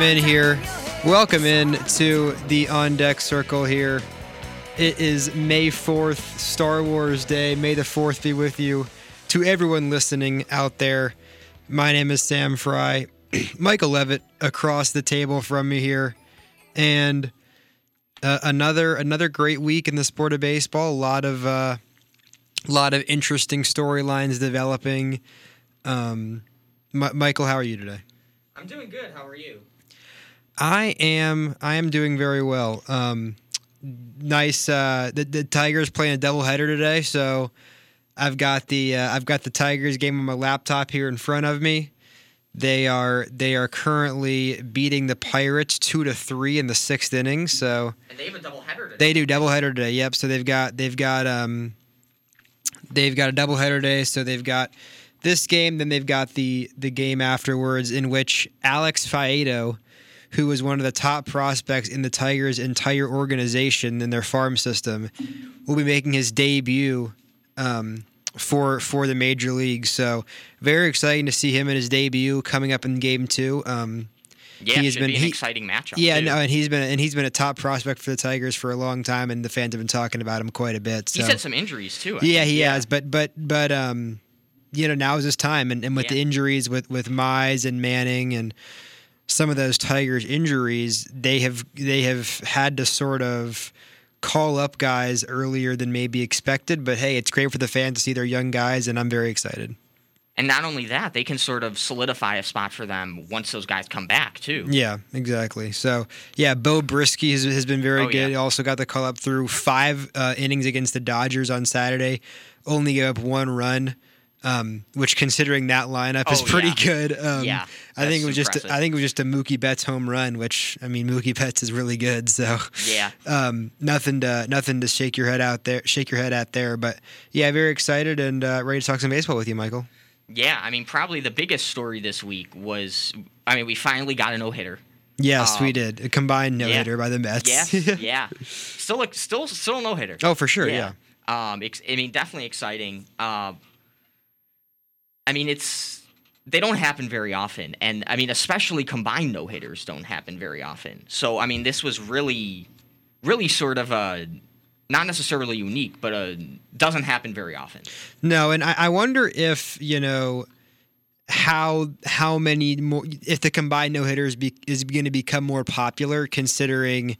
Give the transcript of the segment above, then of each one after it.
Welcome in here. Welcome in to the On Deck Circle here. It is May 4th, Star Wars Day. May the 4th be with you. To everyone listening out there, my name is Sam Fry. Michael Levitt across the table from me here. And uh, another another great week in the sport of baseball. A lot of uh, lot of interesting storylines developing. Um, M- Michael, how are you today? I'm doing good. How are you? I am. I am doing very well. Um, nice. Uh, the, the Tigers playing a doubleheader today, so I've got the uh, I've got the Tigers game on my laptop here in front of me. They are they are currently beating the Pirates two to three in the sixth inning. So And they have a doubleheader today. they do doubleheader today. Yep. So they've got they've got um they've got a doubleheader today. So they've got this game, then they've got the the game afterwards in which Alex Faedo, who was one of the top prospects in the Tigers' entire organization in their farm system, will be making his debut um, for for the major leagues. So very exciting to see him in his debut coming up in game two. Um, yeah, he has been- be an he- exciting matchup. yeah, too. no, and he's been and he's been a top prospect for the Tigers for a long time, and the fans have been talking about him quite a bit. So. He's had some injuries too. I Yeah, think. he has, but but but um, you know, now is his time, and, and with the injuries with with Mize and Manning and some of those Tigers injuries, they have they have had to sort of call up guys earlier than maybe expected. But hey, it's great for the fans to see their young guys, and I'm very excited. And not only that, they can sort of solidify a spot for them once those guys come back too. Yeah, exactly. So yeah, Beau Brieske has, has been very Oh, good. yeah. He also got the call up through five uh, innings against the Dodgers on Saturday. Only gave up one run, um, which considering that lineup is Oh, pretty yeah. good. Um, Yeah, I think it was just impressive. I think it was just a Mookie Betts home run, which I mean Mookie Betts is really good. So Yeah. um, nothing to nothing to shake your head out there, shake your head at there. But yeah, very excited and uh, ready to talk some baseball with you, Michael. Yeah, I mean, probably the biggest story this week was, I mean, we finally got a no hitter. Yes, we Um, did a combined no hitter yeah. by the Mets. Yeah, yeah. Still, a, still, still no hitter. oh, for sure. yeah. Um, ex- I mean, definitely exciting. Um, I mean, it's they don't happen very often, and I mean, especially combined no hitters don't happen very often. So, I mean, this was really, really sort of a not necessarily unique, but a doesn't happen very often. No, and I, I wonder if you know how how many more if the combined no hitters is going to become more popular, considering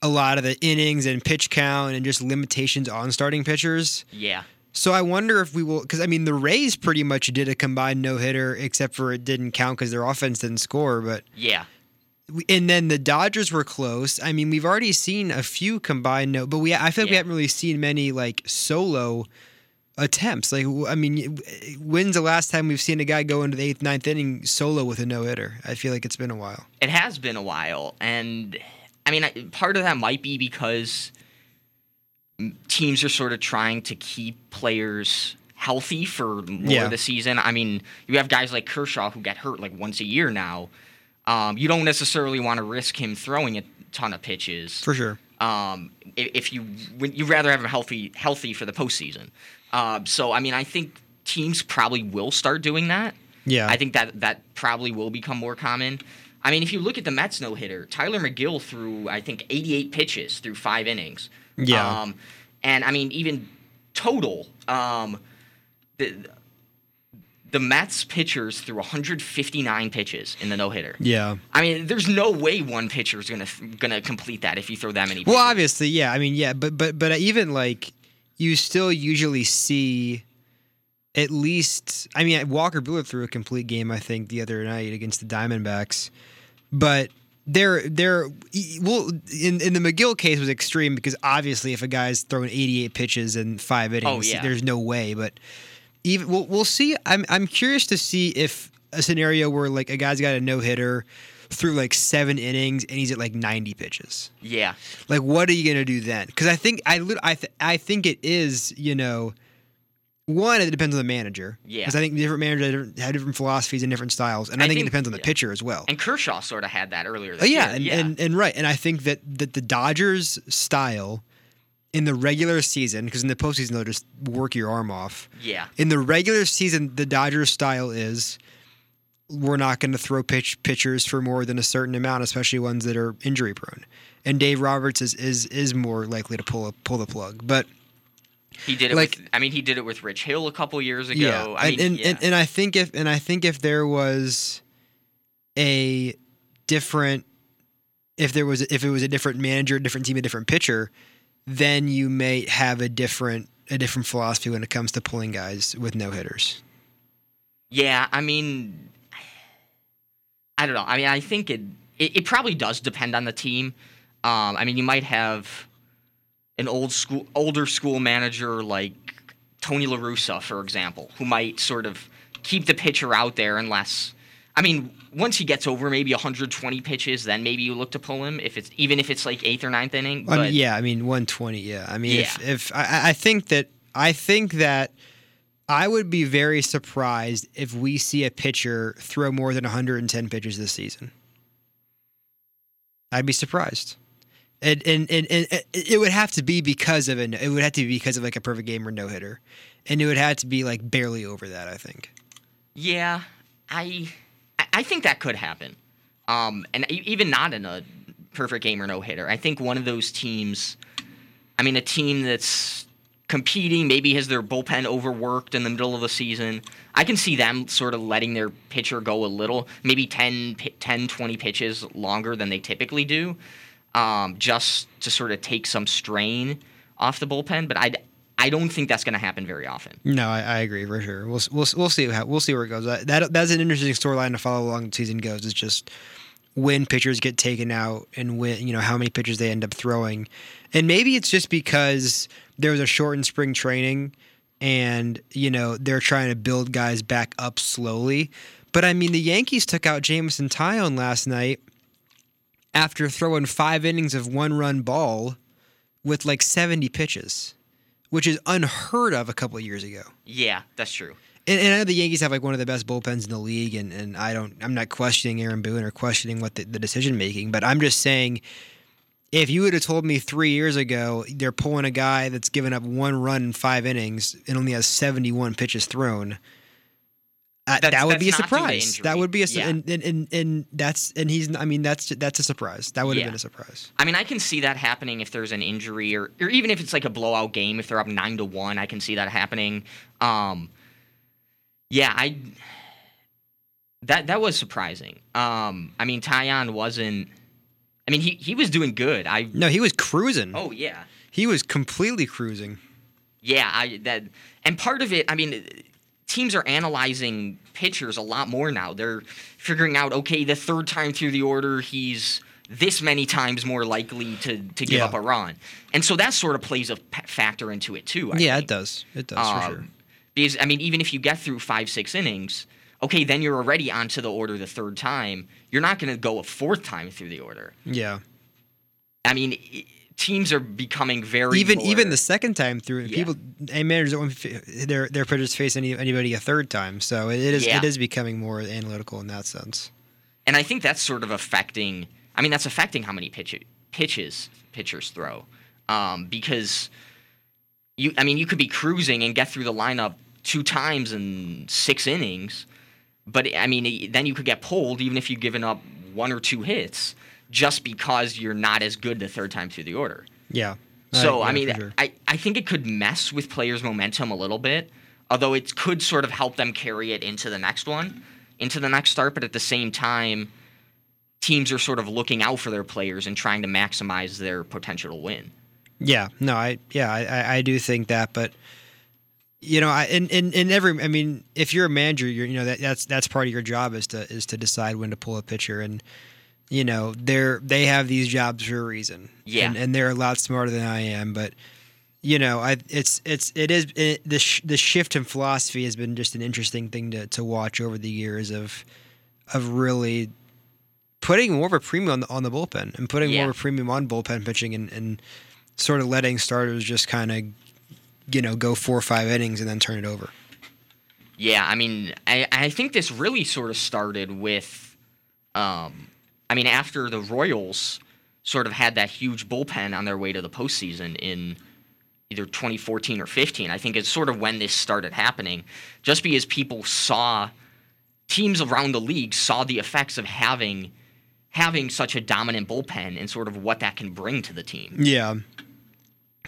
a lot of the innings and pitch count and just limitations on starting pitchers. Yeah, So I wonder if we will, because I mean the Rays pretty much did a combined no hitter, except for it didn't count because their offense didn't score. But yeah, and then the Dodgers were close. I mean, we've already seen a few combined no, but we I feel like we haven't really seen many like solo attempts. Like I mean, when's the last time we've seen a guy go into the eighth, ninth inning solo with a no hitter? I feel like it's been a while. it has been a while, and I mean, part of that might be because teams are sort of trying to keep players healthy for more Yeah. of the season. I mean, you have guys like Kershaw who get hurt like once a year now. Um, you don't necessarily want to risk him throwing a ton of pitches. For sure. um, if you when you rather have him healthy healthy for the postseason. Um, so I mean, I think teams probably will start doing that. Yeah. I think that that probably will become more common. I mean, if you look at the Mets no hitter, Tylor Megill threw I think 88 pitches through five innings. Yeah. Um, and I mean, even total, um, the the Mets pitchers threw 159 pitches in the no hitter. yeah. I mean, there's no way one pitcher is gonna gonna complete that if you throw that many. Well, obviously, yeah. I mean, yeah, but but but even like you still usually see at least. I mean, Walker Buehler threw a complete game, I think, the other night against the Diamondbacks, but. There, there. Well, in in the Megill case was extreme because obviously, if a guy's throwing 88 pitches in five oh, innings, yeah. there's no way. But even we'll, we'll see. I'm I'm curious to see if a scenario where like a guy's got a no hitter through like seven innings and he's at like 90 pitches. yeah, Like, what are you gonna do then? Because I think I I th- I think it is you know, one it depends on the manager. Yeah. Because I think different managers have different, have different philosophies and different styles, and I, I think, it depends on the yeah. pitcher as well. and Kershaw sort of had that earlier. Oh yeah, and, yeah, and and right, and I think that that the Dodgers style in the regular season, because in the postseason they'll just work your arm off. yeah, In the regular season, the Dodgers style is we're not going to throw pitch pitchers for more than a certain amount, especially ones that are injury prone. And Dave Roberts is is is more likely to pull a, pull the plug, but. He did it Like- with. I mean, he did it with Rich Hill a couple years ago. Yeah, I and, mean, and, yeah. and, and I think if and I think if there was a different, if there was if it was a different manager, different team, a different pitcher, then you may have a different a different philosophy when it comes to pulling guys with no hitters. Yeah, I mean, I don't know. I mean, I think it it, it probably does depend on the team. Um, I mean, you might have an old school, older school manager like Tony La Russa, for example, who might sort of keep the pitcher out there unless. I mean, once he gets over maybe 120 pitches, then maybe you look to pull him if it's even if it's like eighth or ninth inning. Um, I mean, yeah, I mean 120. Yeah, I mean if if I, I think that I think that I would be very surprised if we see a pitcher throw more than 110 pitches this season. I'd be surprised. And, and, and, and it- would have to be because of an it would have to be because of like a perfect game or no hitter, and it would have to be like barely over that. I think. Yeah, I I- think that could happen. Um, and even not in a perfect game or no hitter. I think one of those teams. I mean, a team that's competing maybe has their bullpen overworked in the middle of the season. I can see them sort of letting their pitcher go a little, maybe 10, 10 20 pitches longer than they typically do, um, just to sort of take some strain off the bullpen. But I, I don't think that's going to happen very often. No, I, I agree for sure. We'll we'll we'll see how we'll see where it goes. That, that that's an interesting storyline to follow along the season goes. It's just when pitchers get taken out and when you know how many pitchers they end up throwing, and maybe it's just because there was a shortened spring training, and you know they're trying to build guys back up slowly. But I mean, the Yankees took out Jameson Taillon last night after throwing five innings of one run ball with like seventy pitches, which is unheard of a couple of years ago. Yeah, that's true. And, and I know the Yankees have like one of the best bullpens in the league, and, and I don't, I'm not questioning Aaron Boone or questioning what the, the decision making, but I'm just saying, if you would have told me three years ago they're pulling a guy that's given up one run in five innings and only has 71 pitches thrown, uh, that would be a that's not due to surprise. That would be a, Yeah. and, and, and and that's and he's, I mean that's that's a surprise. That would have Yeah. been a surprise. I mean, I can see that happening if there's an injury, or, or even if it's like a blowout game. If they're up nine to one, I can see that happening. Um, yeah, I that that was surprising. Um, I mean, Taillon wasn't. I mean, he he was doing good. I No, he was cruising. oh yeah, He was completely cruising. yeah. I that and part of it. I mean, teams are analyzing pitchers a lot more now. They're figuring out okay, the third time through the order, he's this many times more likely to to give Yeah. up a run, and so that sort of plays a p- factor into it too. I yeah, think. it does. It does for sure. Um, Because I mean, even if you get through five, six innings, okay, then you're already onto the order the third time. You're not going to go a fourth time through the order. Yeah. I mean, teams are becoming very even more- even the second time through, Yeah. people and managers don't their their pitchers face any anybody a third time. So it is Yeah. it is becoming more analytical in that sense. and I think that's sort of affecting. I mean, that's affecting how many pitch, pitches pitchers throw, um, because you. I mean, you could be cruising and get through the lineup two times in six innings, but I mean, then you could get pulled even if you've given up one or two hits, just because you're not as good the third time through the order. Yeah. So yeah, I mean, sure. I, I think it could mess with players' momentum a little bit, although it could sort of help them carry it into the next one, into the next start. But at the same time, teams are sort of looking out for their players and trying to maximize their potential to win. yeah, no, I yeah, I, I, I do think that, but you know, I in, in, in every I mean, if you're a manager, you're you know that that's that's part of your job is to is to decide when to pull a pitcher and you know they're they have these jobs for a reason. Yeah. and, and they're a lot smarter than I am, but you know, I it's it's it is it, the sh- the shift in philosophy has been just an interesting thing to to watch over the years of of really putting more of a premium on the, on the bullpen and putting Yeah. more of a premium on bullpen pitching and, and sort of letting starters just kind of you know go four or five innings and then turn it over. Yeah, I mean, I, I think this really sort of started with, um, I mean, after the Royals sort of had that huge bullpen on their way to the postseason in either 2014 or 15. I think it's sort of when this started happening, just because people saw teams around the league saw the effects of having having such a dominant bullpen and sort of what that can bring to the team. Yeah.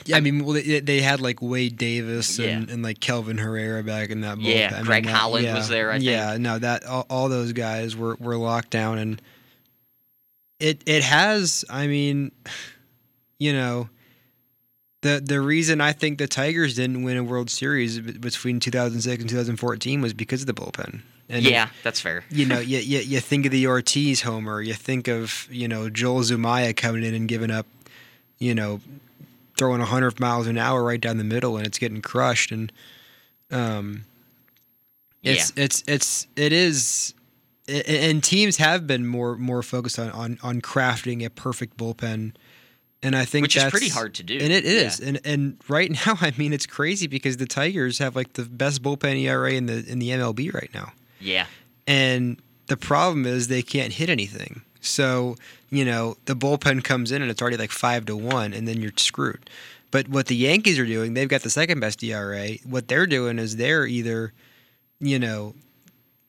Yeah, I mean, well, they, they had like Wade Davis and, Yeah. and like Kelvin Herrera back in that. Yeah, bullpen. I mean, Greg that- Holland yeah, was there, I yeah, no, that all, all those guys were were locked down, and it it has. I mean, you know, the the reason I think the Tigers didn't win a World Series between 2006 and 2014 was because of the bullpen. And yeah, that's fair. you know, you, you you think of the Ortiz homer, you think of you know Joel Zumaya coming in and giving up, you know, throwing hundred miles an hour right down the middle, and it's getting crushed, and um, it's it's it's it is, and teams have been more more focused on on on crafting a perfect bullpen, and I think Which is pretty hard to do. and it is, Yeah. and and right now, I mean, it's crazy because the Tigers have like the best bullpen ERA in the in the MLB right now. Yeah. And the problem is they can't hit anything. So, you know, the bullpen comes in and it's already like five to one, and then you're screwed. But what the Yankees are doing, they've got the second best ERA. What they're doing is they're either, you know,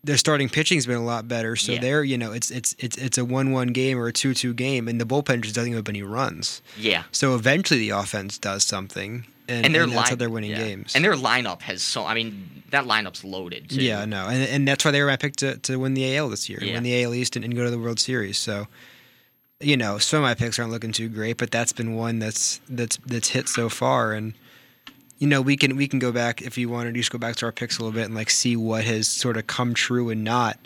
their starting pitching's been a lot better. So Yeah. they're, you know, it's it's it's it's a one one game or a two two game, and the bullpen just doesn't give up any runs. Yeah. So eventually the offense does something, and, And their and that's how line- they're winning yeah. games. And their lineup has so I mean that lineup's loaded too. Yeah, no, and and that's why they were my pick to, to win the AL this year, Yeah. win the AL East and, and go to the World Series. So, you know, some of my picks aren't looking too great, but that's been one that's that's that's hit so far, and you know, we can we can go back if you want to just go back to our picks a little bit and like see what has sort of come true and not.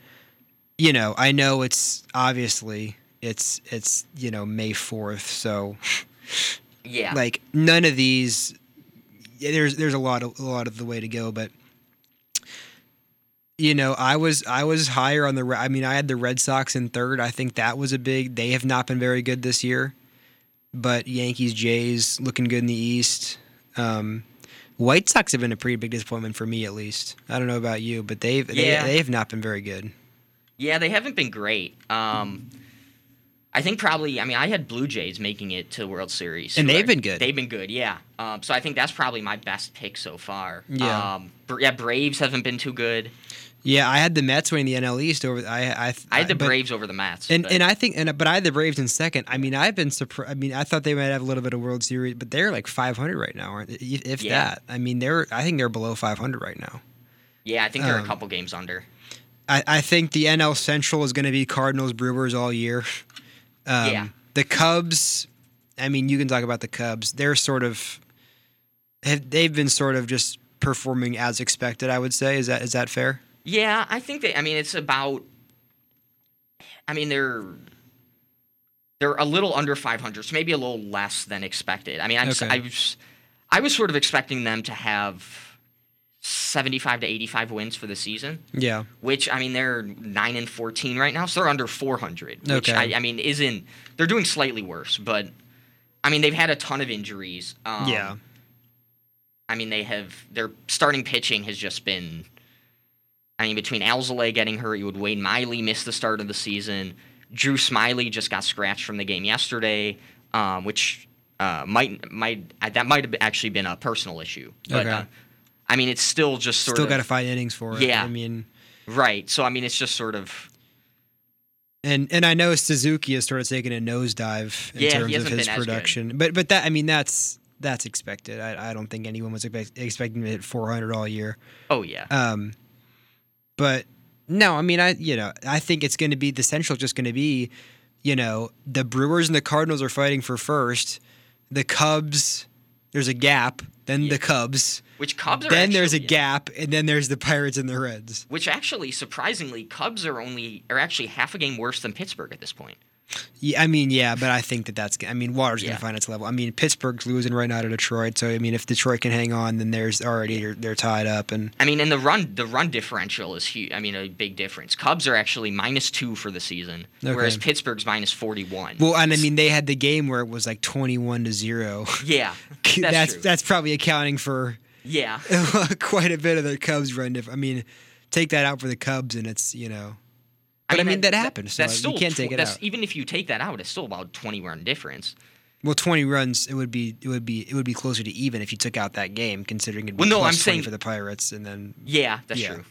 You know, I know it's obviously it's it's you know May fourth, so Yeah. like none of these there's there's a lot of a lot of the way to go but you know i was i was higher on the i mean i had the red sox in third i think that was a big they have not been very good this year but yankees jays looking good in the east um white sox have been a pretty big disappointment for me at least i don't know about you but they've Yeah. they, they have not been very good Yeah, they haven't been great. Um, I think probably. I mean, I had Blue Jays making it to the World Series, And they've been good. They've been good, yeah. Um, so I think that's probably my best pick so far. Yeah. Um, yeah, Braves haven't been too good. yeah i had the mets winning the nl east over i i, I had the but- Braves over the Mets. And but- and I think and but I had the Braves in second. I mean, I've been surprised. I mean, I thought they might have a little bit of World Series, but they're like 500 right now, aren't they? If if Yeah. that. I mean, they're I think they're below 500 right now. yeah, I think they're um, a couple games under. I, I think the NL Central is going to be Cardinals Brewers all year. Um, Yeah. The Cubs. I mean, you can talk about the Cubs. They're sort of have they've been sort of just performing as expected. I would say is that is that fair? Yeah, I think they. I mean, it's about. I mean, they're they're a little under 500, so maybe a little less than expected. I mean, I'm, Okay. I was I was sort of expecting them to have 75 to 85 wins for the season, Yeah. which I mean they're nine and 14 right now, so they're under 400, which Okay. I, I mean isn't. They're doing slightly worse, but I mean they've had a ton of injuries. Um, yeah. I mean, they have their starting pitching has just been. I mean, between Alzolay getting hurt, you would Wade Miley miss the start of the season. Drew Smyly just got scratched from the game yesterday, um, which uh, might might that might have actually been a personal issue. But Okay. uh, I mean, it's still just sort Still of got to find innings for it. Yeah. I mean. right. So I mean, it's just sort of And and I know Suzuki has sort of taken a nosedive in Yeah, terms of his been as good. production. But but that I mean that's that's expected. I, I don't think anyone was expect, expecting to hit 400 all year. oh yeah, Um, but no, I mean I you know I think it's going to be the central just going to be, you know, the Brewers and the Cardinals are fighting for first. The Cubs, there's a gap. Then the Cubs. which Cubs are. Then there's a gap, and then there's the Pirates and the Reds. Which actually, surprisingly, Cubs are only are actually half a game worse than Pittsburgh at this point. Yeah, I mean, yeah, but I think that that's. I mean, Water's going Yeah. to find its level. I mean, Pittsburgh's losing right now to Detroit, so I mean, if Detroit can hang on, then there's already they're, they're tied up, and I mean, and the run the run differential is huge. I mean, a big difference. Cubs are actually minus two for the season, whereas Pittsburgh's minus forty one. well, and I mean, they had the game where it was like twenty-one to zero. yeah, that's that's that's probably accounting for yeah, quite a bit of the Cubs run. Diff- I mean, take that out for the Cubs, and it's you know. But I mean, that, happens. So That's still you can't tw- take it that's, out. Even if you take that out, it's still about twenty run difference. Well, twenty runs, it would be it would be it would be closer to even if you took out that game, considering it'd be Well, no, I'm 20 saying- for the Pirates, and then Yeah, that's Yeah. true.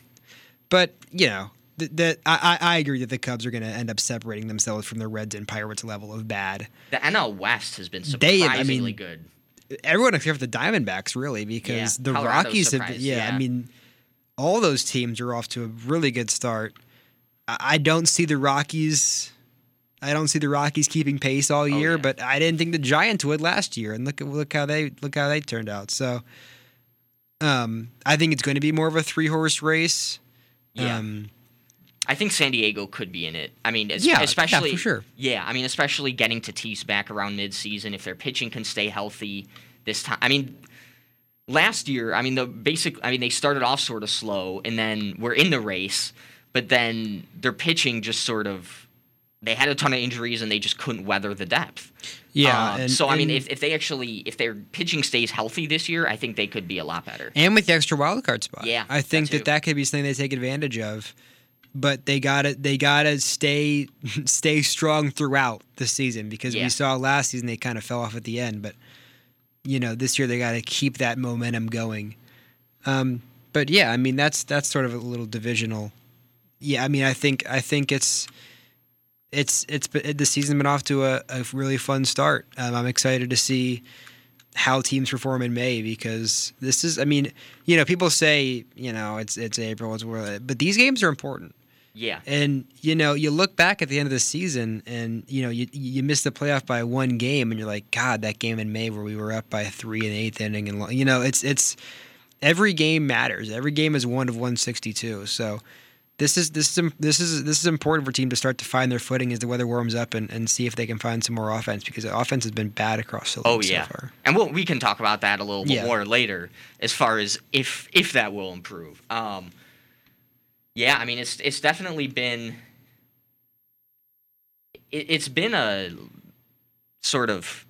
But you know, that I, I I agree that the Cubs are going to end up separating themselves from the Reds and Pirates level of bad. The NL West has been They- I surprisingly mean, good. Everyone except for the Diamondbacks, really, because Yeah, the Colorado's Rockies have. surprised, yeah, I mean, all those teams are off to a really good start. I, don't see the Rockies. I don't see the Rockies keeping pace all year, Oh, yeah. but I didn't think the Giants would last year, and look at look how they look how they turned out. So, um, I think it's going to be more of a three horse race. Yeah. Um, I think San Diego could be in it. I mean, es- Yeah, yeah, especially for sure. Yeah, I mean, especially getting Tatis back around midseason if their pitching can stay healthy this time. I mean, last year, I mean, the basic. I mean, they started off sort of slow and then were in the race, but then their pitching just sort of. They had a ton of injuries and they just couldn't weather the depth. yeah, Uh, and, so I mean, if, if they actually if their pitching stays healthy this year, I think they could be a lot better. and with the extra wild card spot. Yeah, I think that that that could be something they take advantage of. But they gotta they gotta stay stay strong throughout the season because Yeah. we saw last season they kind of fell off at the end. But you know this year they got to keep that momentum going. Um, but yeah, I mean that's that's sort of a little divisional. Yeah, I mean I think I think it's it's it's been- the season's been off to a, a really fun start. Um, I'm excited to see how teams perform in May because this is I mean, you know, people say, you know, it's it's April, it's world, but these games are important. Yeah, And you know, you look back at the end of the season and you know, you you miss the playoff by one game and you're like, god, that game in May where we were up by 3 in the 8th inning and you know, it's it's every game matters. Every game is one of 162. So this is this is this is this is important for a team to start to find their footing as the weather warms up and, and see if they can find some more offense because the offense has been bad across the league Oh so far. and we'll, we can talk about that a little bit Yeah. more later, as far as if if that will improve. Um, yeah, I mean it's it's definitely been it, it's been a sort of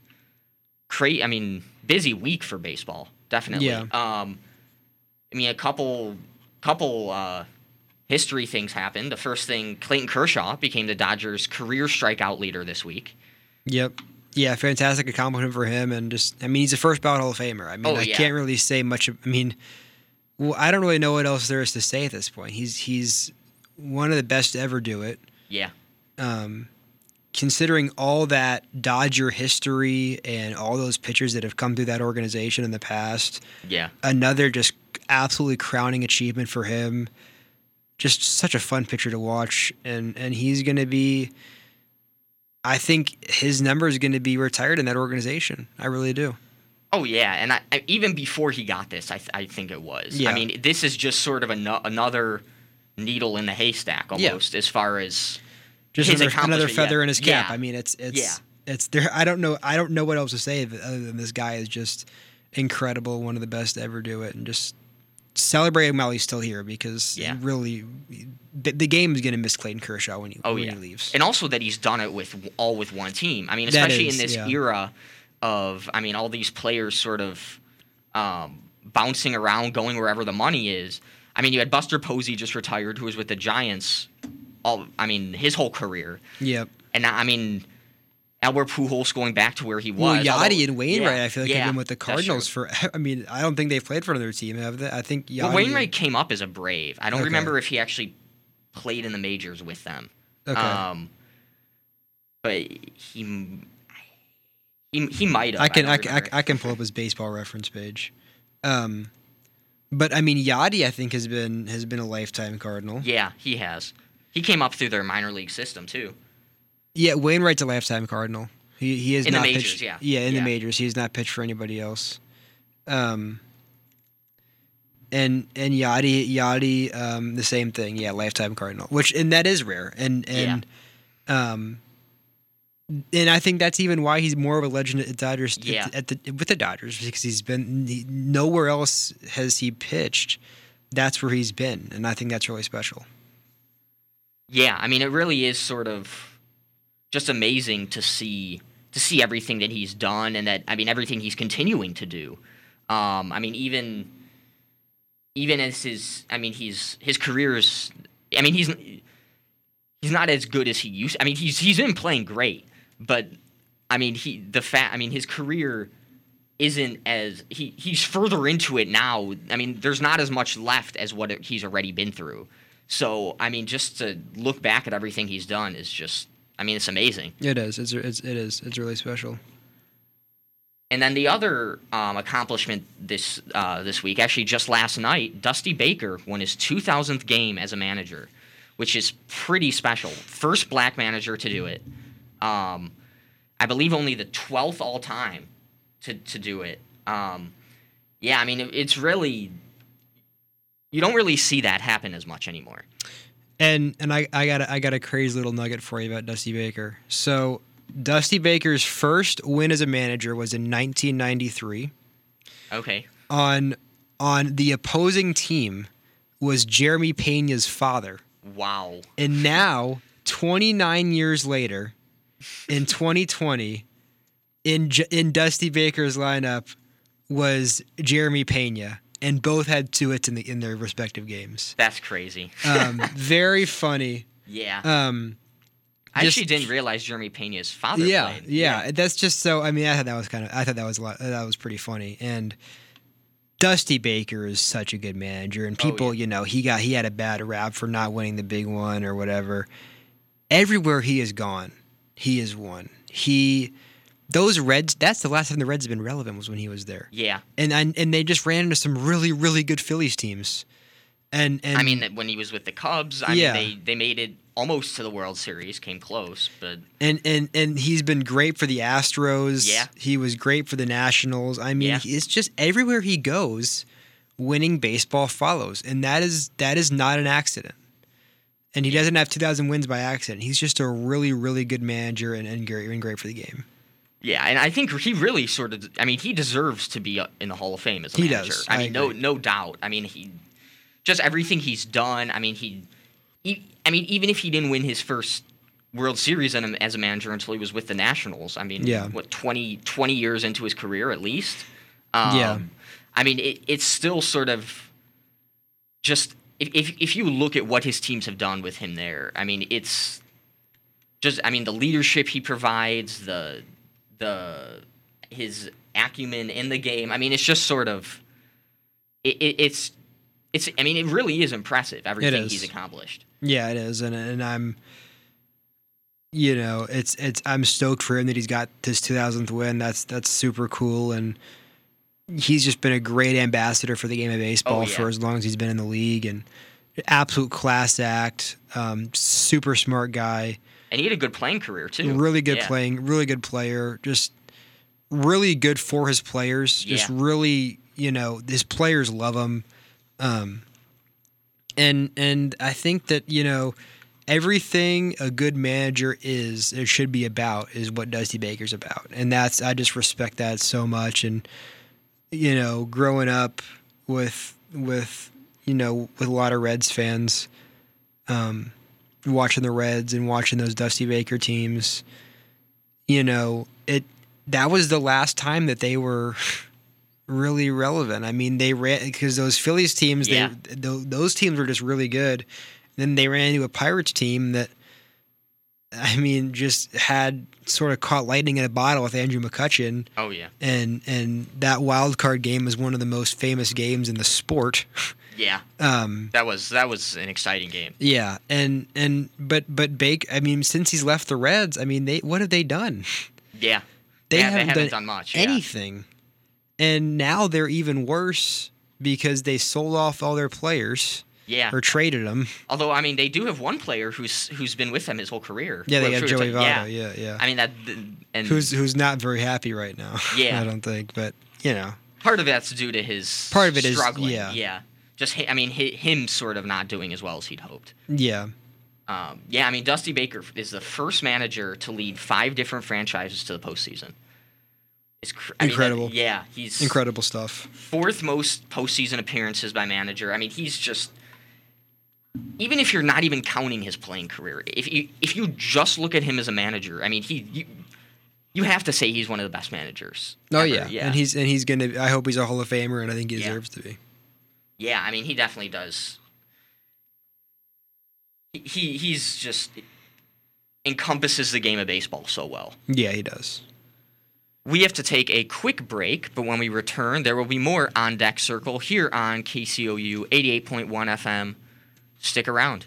cra I mean busy week for baseball, definitely. Yeah. Um, I mean a couple couple uh, history things happen. The first thing, Clayton Kershaw became the Dodgers' career strikeout leader this week. Yep. Yeah, fantastic accomplishment for him, and just I mean he's a first ballot Hall of Famer. I mean Oh, I yeah. can't really say much. I mean, well, I don't really know what else there is to say at this point. He's he's one of the best to ever do it. Yeah. Um, considering all that Dodger history and all those pitchers that have come through that organization in the past, Yeah. another just absolutely crowning achievement for him. Just such a fun pitcher to watch, and and he's going to be. I think his number is going to be retired in that organization. I really do. Oh yeah, and I, I, even before he got this, I, th- I think it was. Yeah. I mean, this is just sort of ano- another needle in the haystack Yeah. almost, as far as Just His another, another feather yeah. in his cap. Yeah. I mean, it's it's Yeah. it's there. I don't know. I don't know what else to say other than this guy is just incredible, one of the best to ever do it, and just celebrate him while he's still here because Yeah. really, the, the game is going to miss Clayton Kershaw when he oh when yeah, he leaves. and also that he's done it with all with one team. I mean, especially is, in this yeah. era of, I mean, all these players sort of um, bouncing around, going wherever the money is. I mean, you had Buster Posey just retired, who was with the Giants. All, I mean, his whole career, yep. and I mean. Albert Pujols going back to where he was. Well, Yadi and Wainwright, Yeah, I feel like yeah, have been with the. Cardinals for. I mean, I don't think they've played for another team, have they? I think Yadi. Well, Wainwright came up as a Brave. I don't Okay. remember if he actually played in the majors with them. Okay. Um, but he he, he might have. I can I, don't can- I. I can pull up his baseball reference page. Um, but I mean, Yadi, I think has been has been a lifetime Cardinal. yeah, he has. He came up through their minor league system too. Yeah, Wainwright's a lifetime Cardinal. He he has In the not majors, pitched, yeah. yeah, in Yeah. the majors. He has not pitched for anybody else. Um, and and Yadi Yadi um, the same thing. Yeah, lifetime Cardinal, which and that is rare. And and um, and I think that's even why he's more of a legend at the Dodgers. at- Yeah. At, the with the Dodgers because he's been he, nowhere else has he pitched. That's where he's been, and I think that's really special. Yeah, I mean, it really is sort of just amazing to see to see everything that he's done, and that I mean, everything he's continuing to do. Um, I mean, even even as his, I mean, he's his career is. I mean, he's he's not as good as he used. I mean, he's he's been playing great, but I mean, he the fact. I mean, his career isn't as he he's further into it now. I mean, there's not as much left as what he's already been through. So I mean, just to look back at everything he's done is just, I mean, it's amazing. It is. It's, it's it is. It's really special. And then the other um, accomplishment this uh, this week, actually just last night, Dusty Baker won his 2,000th game as a manager, which is pretty special. First black manager to do it. Um, I believe only the 12th all time to to do it. Um, yeah, I mean it, it's really you don't really see that happen as much anymore. And and I, I got a, I got a crazy little nugget for you about Dusty Baker. So Dusty Baker's first win as a manager was in 1993. Okay. On on the opposing team was Jeremy Pena's father. Wow. And now, 29 years later, in 2020, in in Dusty Baker's lineup was Jeremy Pena, and both had two hits in the in their respective games. That's crazy. Um, very funny. Yeah. Um, I just- actually didn't realize Jeremy Pena's father yeah, played. yeah, That's just so. I mean, I thought that was kind of. I thought that was a lot. That was pretty funny. And Dusty Baker is such a good manager, and Oh, people, yeah. you know, he got he had a bad rap for not winning the big one or whatever. Everywhere he has gone, he has won. He those Reds. That's the last time the Reds have been relevant was when he was there, Yeah. and and, and they just ran into some really really good Phillies teams. And and I mean, that when he was with the Cubs, I Yeah. mean, they, they made it almost to the World Series, came close, but and and and he's been great for the Astros. Yeah. he was great for the Nationals. I mean, Yeah. it's just everywhere he goes, winning baseball follows, and that is that is not an accident. And he doesn't have 2,000 wins by accident. He's just a really, really good manager and, and great and great for the game. Yeah, and I think he really sort of, I mean, he deserves to be uh, in the Hall of Fame as a He manager. does. I I mean, no, agree. no doubt. I mean, he just everything he's done. I mean, he, he, I mean, even if he didn't win his first World Series in, as a manager until he was with the Nationals, I mean, Yeah. what 20, 20 years into his career at least. Um, Yeah. I mean, it, it's still sort of just if, if if you look at what his teams have done with him there, I mean, it's just I mean the leadership he provides, the the his acumen in the game. I mean, it's just sort of it, it, it's it's I mean, it really is impressive everything is. he's accomplished. Yeah, it is, and and I'm, you know, it's it's I'm stoked for him that he's got this 2000th win. That's that's super cool, and he's just been a great ambassador for the game of baseball Oh, yeah. for as long as he's been in the league, and absolute class act, um, super smart guy, And he had a good playing career too. really good Yeah. playing, really good player, just really good for his players. Just Yeah. really, you know, his players love him. Um, and and I think that you know everything a good manager is it should be about is what Dusty Baker's about, and that's I just respect that so much. And you know, growing up with with you know with a lot of Reds fans, um, watching the Reds and watching those Dusty Baker teams, you know it that was the last time that they were really relevant. I mean, they ran because those Phillies teams, Yeah. they th- those teams were just really good. Then they ran into a Pirates team that, I mean, just had sort of caught lightning in a bottle with Andrew McCutchen, Oh yeah. and and that wild card game was one of the most famous games in the sport. Yeah. Um, That was that was an exciting game. yeah, and and but but Bake, I mean, since he's left the Reds, I mean, they what have they done? Yeah. They yeah, haven't, they haven't done, done, much. yeah. anything. And now they're even worse because they sold off all their players Yeah. or traded them. Although I mean, they do have one player who's who's been with them his whole career. Yeah, they Well, got Joey Votto. Yeah, yeah. I mean that, and who's who's not very happy right now. Yeah. I don't think, but you know, part of that's due to his Part of it is- struggling. yeah. yeah. Just I mean him sort of not doing as well as he'd hoped. yeah, Um, yeah, I mean Dusty Baker is the first manager to lead five different franchises to the postseason. It's cr- I mean, Incredible. yeah, he's incredible stuff. fourth most postseason appearances by manager. I mean, he's just even if you're not even counting his playing career, if you if you just look at him as a manager, I mean, he you, you have to say he's one of the best managers. Oh ever. yeah. yeah, and he's and he's gonna. I hope he's a Hall of Famer, and I think he Yeah. deserves to be. Yeah. I mean, he definitely does. He, he he's just encompasses the game of baseball so well. Yeah, he does. We have to take a quick break, but when we return, there will be more on deck circle here on KCOU 88.1 FM, stick around.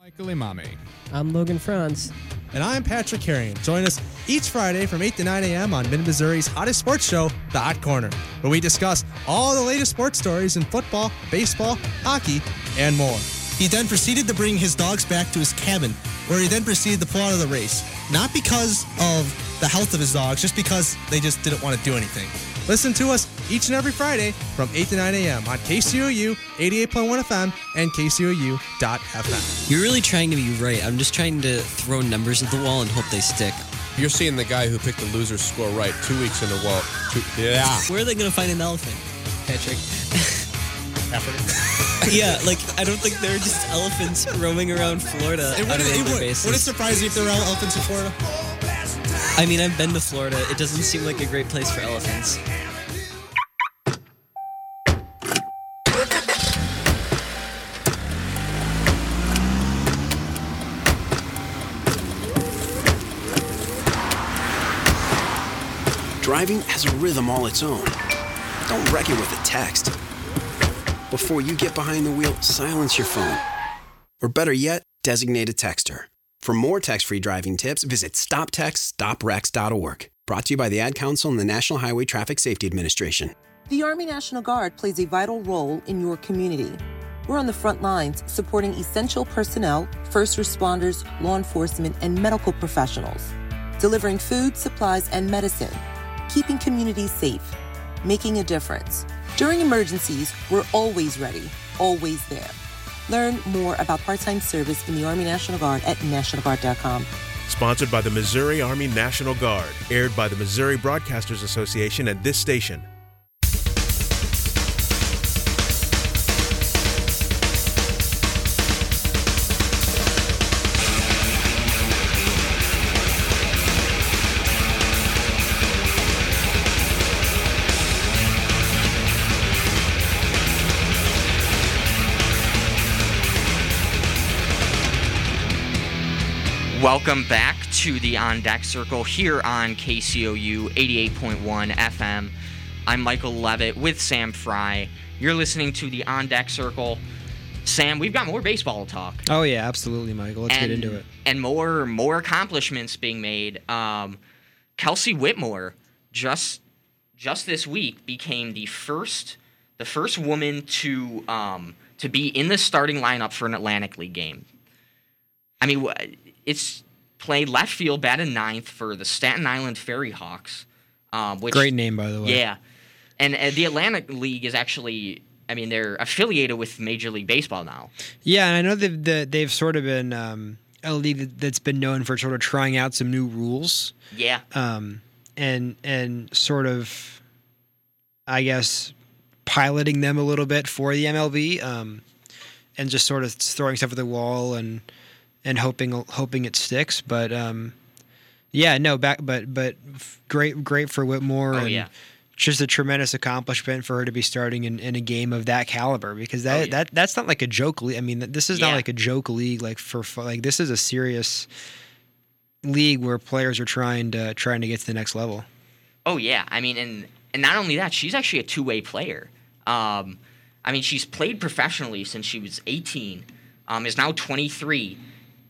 Michael Imami. I'm Logan Franz. And I'm Patrick Carrion. Join us each Friday from 8 to 9 a.m. on Mid Missouri's hottest sports show, The Hot Corner, where we discuss all the latest sports stories in football, baseball, hockey, and more. He then proceeded to bring his dogs back to his cabin, where he then proceeded to pull out of the race. Not because of the health of his dogs, just because they just didn't want to do anything. Listen to us each and every Friday from 8 to 9 a.m. on KCOU 88.1 FM and KCOU.FM. You're really trying to be right. I'm just trying to throw numbers at the wall and hope they stick. You're seeing the guy who picked the loser's score right two weeks in a row. Two, yeah. Where are they going to find an elephant? Patrick. Africa. yeah, like I don't think there are just elephants roaming around Florida it on a it would, basis. would it surprise you if there were all elephants in Florida? I mean, I've been to Florida. It doesn't seem like a great place for elephants. Driving has a rhythm all its own. Don't wreck it with a text. Before you get behind the wheel, silence your phone. Or better yet, designate a texter. For more text free driving tips, visit stoptextsstopwrecks.org. Brought to you by the Ad Council and the National Highway Traffic Safety Administration. The Army National Guard plays a vital role in your community. We're on the front lines supporting essential personnel, first responders, law enforcement, and medical professionals, delivering food, supplies, and medicine, keeping communities safe, making a difference. During emergencies, we're always ready, always there. Learn more about part time service in the Army National Guard at NationalGuard.com. Sponsored by the Missouri Army National Guard. Aired by the Missouri Broadcasters Association and this station. Welcome back to the On Deck Circle here on KCOU 88.1 FM. I'm Michael Levitt with Sam Fry. You're listening to the On Deck Circle. Sam, we've got more baseball talk. Oh yeah, absolutely, Michael. Let's and, get into it. And more more accomplishments being made. Um, Kelsey Whitmore just just this week became the first the first woman to um, to be in the starting lineup for an Atlantic League game. I mean, it's played left field, batted ninth for the Staten Island Ferry Hawks. Um, which, Great name, by the way. Yeah, and uh, the Atlantic League is actually, I mean, they're affiliated with Major League Baseball now. Yeah, and I know they've the, they've sort of been um, a league that's been known for sort of trying out some new rules. Yeah. Um, and and sort of, I guess, piloting them a little bit for the MLB. Um, and just sort of throwing stuff at the wall and and hoping hoping it sticks. But um, yeah, no, back but but great great for Whitmore. Oh and yeah. Just a tremendous accomplishment for her to be starting in, in a game of that caliber because that, Oh, yeah. that that's not like a joke league. I mean, this is Yeah. not like a joke league. Like for like this is a serious league where players are trying to trying to get to the next level. Oh yeah, I mean, and and not only that, she's actually a two way player. Um, I mean, she's played professionally since she was 18. Um, is now 23,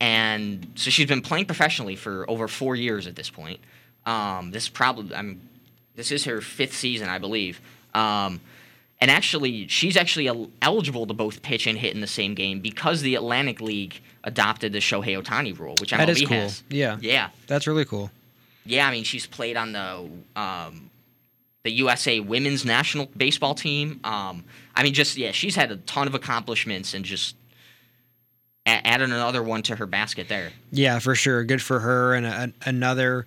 and so she's been playing professionally for over four years at this point. Um, this probably, I'm, this is her fifth season, I believe. Um, and actually, she's actually eligible to both pitch and hit in the same game because the Atlantic League adopted the Shohei Ohtani rule, which MLB That is cool. has. Yeah, Yeah, that's really cool. yeah, I mean, she's played on the um, the USA Women's National Baseball Team. Um, I mean, just yeah, she's had a ton of accomplishments and just a- added another one to her basket there. Yeah, for sure. Good for her, and a, another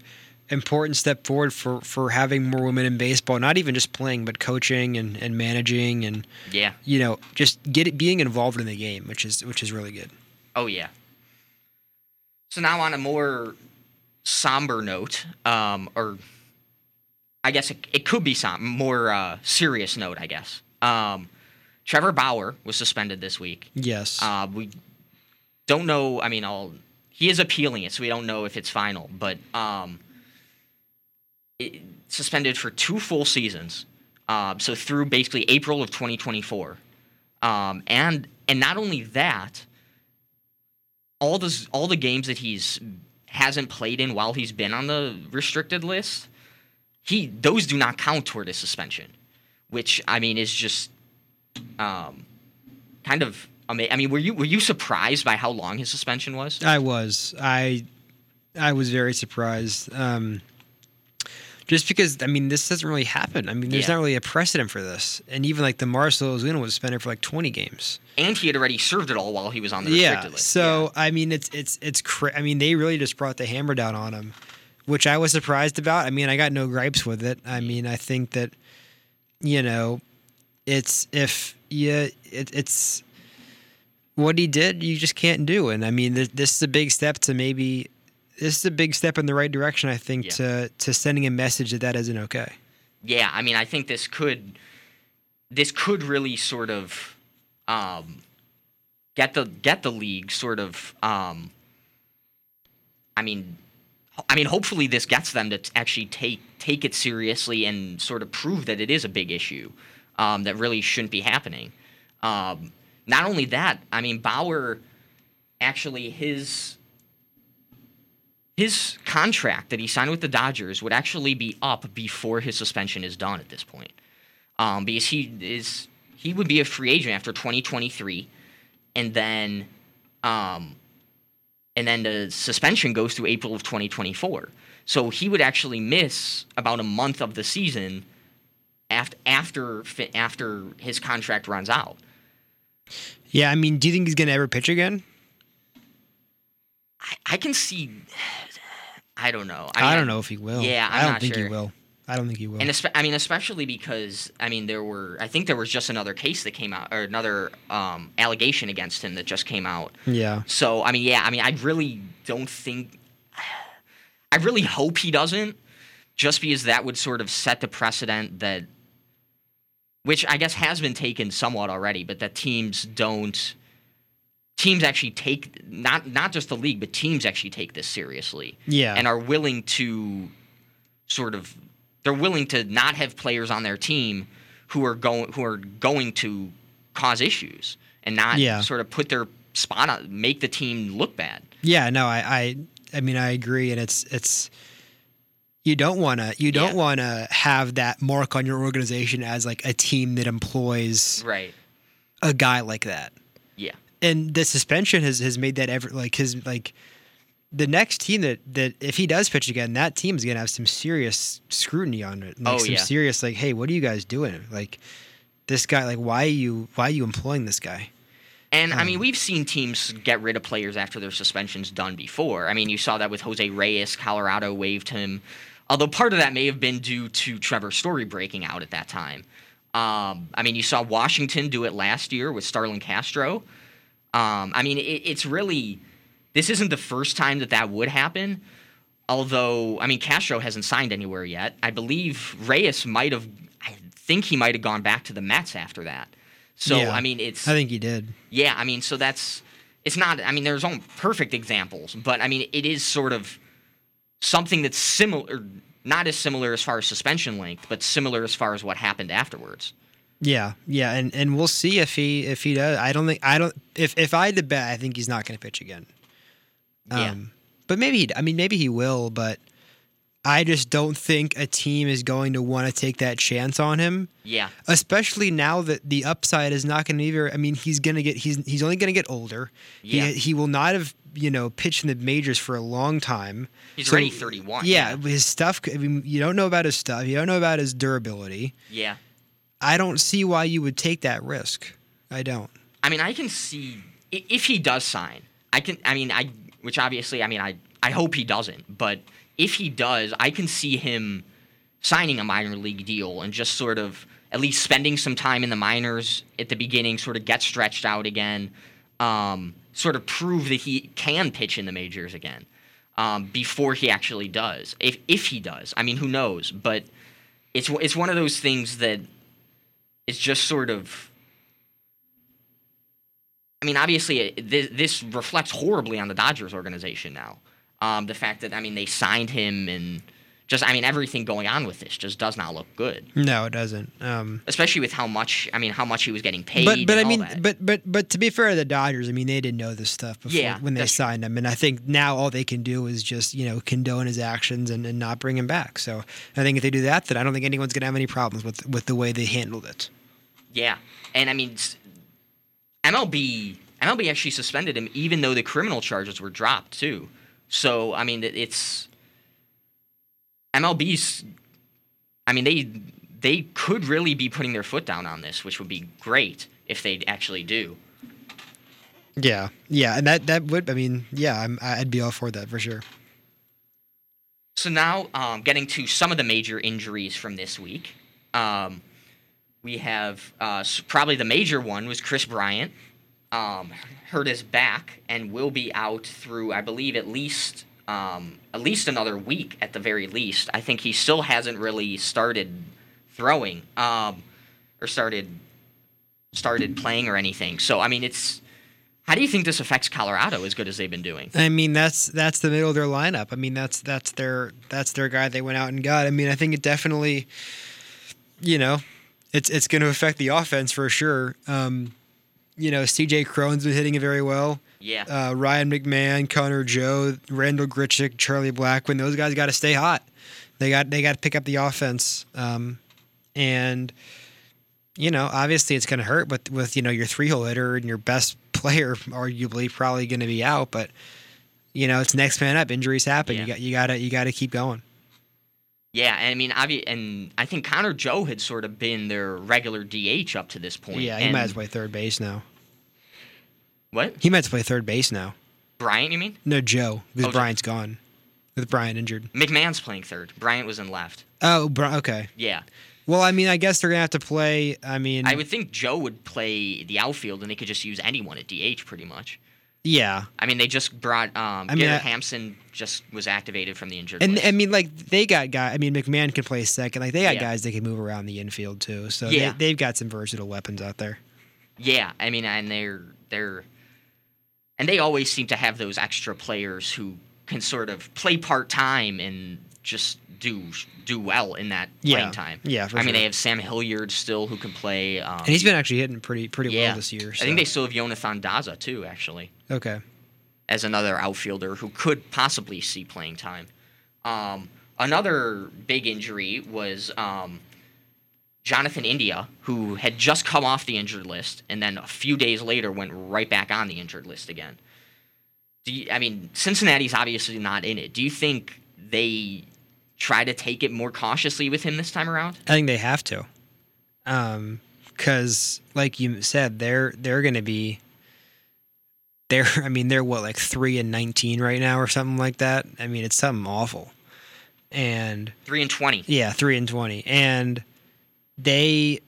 important step forward for, for having more women in baseball. Not even just playing, but coaching and, and managing, and Yeah. you know, just get it, being involved in the game, which is which is really good. Oh yeah. So now on a more somber note, um, or I guess it, it could be some more uh, serious note. I guess um, Trevor Bauer was suspended this week. Yes. Uh, we don't know. I mean, I'll, he is appealing it, so we don't know if it's final. But um, it, suspended for two full seasons, uh, so through basically April of 2024. Um, and and not only that, all the all the games that he's hasn't played in while he's been on the restricted list, he those do not count toward his suspension, which I mean is just um, kind of. I mean, were you were you surprised by how long his suspension was? I was. I I was very surprised. Um, just because I mean this doesn't really happen. I mean there's Yeah. not really a precedent for this. And even like the Marcelo Ozuna was suspended for like 20 games. And he had already served it all while he was on the Yeah. list. So I mean it's it's it's cra- I mean they really just brought the hammer down on him, which I was surprised about. I mean I got no gripes with it. I mean I think that you know it's if yeah it, it's what he did you just can't do and i mean this, this is a big step to maybe this is a big step in the right direction i think to to sending a message that that isn't okay yeah, I mean, I think this could this could really sort of um, get the get the league sort of. Um, I mean, I mean, hopefully this gets them to t- actually take take it seriously and sort of prove that it is a big issue um, that really shouldn't be happening. Um, not only that, I mean, Bauer actually his his contract that he signed with the Dodgers would actually be up before his suspension is done at this point. Um, because he is he would be a free agent after 2023, and then um, and then the suspension goes through April of 2024. So he would actually miss about a month of the season after after after his contract runs out. Yeah i mean do you think he's gonna ever pitch again I can see. I don't know. i, mean, don't know if he will Yeah, I'm I don't not think sure. he will i don't think he will And espe- I mean, especially because I mean, there were I think there was just another case that came out, or another um, allegation against him that just came out. yeah So I mean, yeah, I mean, I really don't think. I really hope he doesn't, just because that would sort of set the precedent that, which I guess has been taken somewhat already, but that teams don't. Teams actually take not not just the league, but teams actually take this seriously. Yeah. and are willing to sort of they're willing to not have players on their team who are going who are going to cause issues and not Yeah. sort of put their spot on make the team look bad. Yeah, no, I, I, I mean, I agree, and it's, it's, you don't want to, you don't want to have that mark on your organization as like a team that employs Right. a guy like that. Yeah. And the suspension has has made that ever like his like the next team that that if he does pitch again, that team is gonna have some serious scrutiny on it. Like Oh, some yeah. serious like, hey, what are you guys doing? Like this guy, like why are you why are you employing this guy? And I Um, mean, we've seen teams get rid of players after their suspension's done before. I mean, you saw that with Jose Reyes. Colorado waived him, although part of that may have been due to Trevor Story breaking out at that time. Um, I mean, you saw Washington do it last year with Starlin Castro. Um, I mean, it, it's really this isn't the first time that that would happen. Although, I mean, Castro hasn't signed anywhere yet. I believe Reyes might have. I think he might have gone back to the Mets after that. So Yeah, I mean, it's. I think he did. Yeah, I mean, so that's it's not. I mean, there's only perfect examples, but I mean, it is sort of something that's similar, not as similar as far as suspension length, but similar as far as what happened afterwards. Yeah, yeah, and and we'll see if he if he does. I don't think I don't if if I had to bet, I think he's not going to pitch again. Yeah. Um, but maybe he, I mean maybe he will, but I just don't think a team is going to want to take that chance on him. Yeah. Especially now that the upside is not going to either. I mean, he's going to get he's he's only going to get older. Yeah. He he will not have you know pitched in the majors for a long time. He's So- already 31. Yeah, his stuff. I mean, you don't know about his stuff. You don't know about his durability. Yeah. I don't see why you would take that risk. I don't. I mean, I can see if he does sign. I can. I mean, I which obviously, I mean, I I hope he doesn't. But if he does, I can see him signing a minor league deal and just sort of at least spending some time in the minors at the beginning, sort of get stretched out again, um, sort of prove that he can pitch in the majors again um, before he actually does. If if he does, I mean, who knows? But it's it's one of those things that is just sort of I mean, obviously, it- this, this reflects horribly on the Dodgers organization now. Um, the fact that I mean they signed him and just I mean everything going on with this just does not look good, No, it doesn't. Um, especially with how much I mean how much he was getting paid. but but I mean, that. but but but to be fair to the Dodgers, I mean they didn't know this stuff before Yeah, when they signed him, and I think now all they can do is just you know condone his actions and, and not bring him back. So I think if they do that, then I don't think anyone's gonna have any problems with with the way they handled it. Yeah, and I mean, MLB MLB actually suspended him even though the criminal charges were dropped too. So I mean, it's MLB's. I mean, they they could really be putting their foot down on this, which would be great if they actually do. Yeah, yeah, and that that would I mean yeah, I'm, I'd be all for that for sure. So now, um, getting to some of the major injuries from this week, um, we have uh, probably the major one was Kris Bryant, um, hurt his back and will be out through, I believe, at least um, at least another week at the very least. I think he still hasn't really started throwing um, or started started playing or anything. So I mean, it's how do you think this affects Colorado as good as they've been doing? I mean, that's that's the middle of their lineup. I mean, that's that's their that's their guy they went out and got. I mean, I think it definitely, you know, it's it's going to affect the offense for sure. Um, you know, C.J. Cron's been hitting it very well. Yeah. Uh, Ryan McMahon, Connor Joe, Randal Grichuk, Charlie Blackmon. Those guys got to stay hot. They got they got to pick up the offense. Um, and you know, obviously it's going to hurt with with you know your three hole hitter and your best player arguably probably going to be out, but you know it's next man up. Injuries happen. Yeah. You got you got to you got to keep going. Yeah, and I mean, obvi- and I think Connor Joe had sort of been their regular DH up to this point. Yeah, he and might as well play third base now. What? He might as well play third base now. Bryant, you mean? No, Joe, because Oh, Bryant's gone. With Bryant injured. McMahon's playing third. Bryant was in left. Oh, okay. Yeah. Well, I mean, I guess they're gonna have to play. I mean, I would think Joe would play the outfield, and they could just use anyone at DH pretty much. Yeah. I mean, they just brought um, I mean, Garrett I- Hampson just was activated from the injured And list. I mean, like they got guy. I mean, McMahon can play second. Like they got Yeah. guys that can move around the infield too. So Yeah. they, they've got some versatile weapons out there. Yeah, I mean, and they're they're and they always seem to have those extra players who can sort of play part time and just do do well in that Yeah, playing time. yeah, for I mean, they have Sam Hilliard still who can play. Um, And he's been actually hitting pretty pretty yeah. well this year. I think they still have Jonathan Daza too, actually, okay. as another outfielder who could possibly see playing time. Um, another big injury was um, Jonathan India, who had just come off the injured list and then a few days later went right back on the injured list again. Do you, I mean, Cincinnati's obviously not in it. Do you think they try to take it more cautiously with him this time around? I think they have to, um, because like you said, they're they're going to be. They're, I mean, they're what like three and nineteen right now, or something like that. I mean, it's something awful, and Three and twenty. yeah, three and twenty, and they,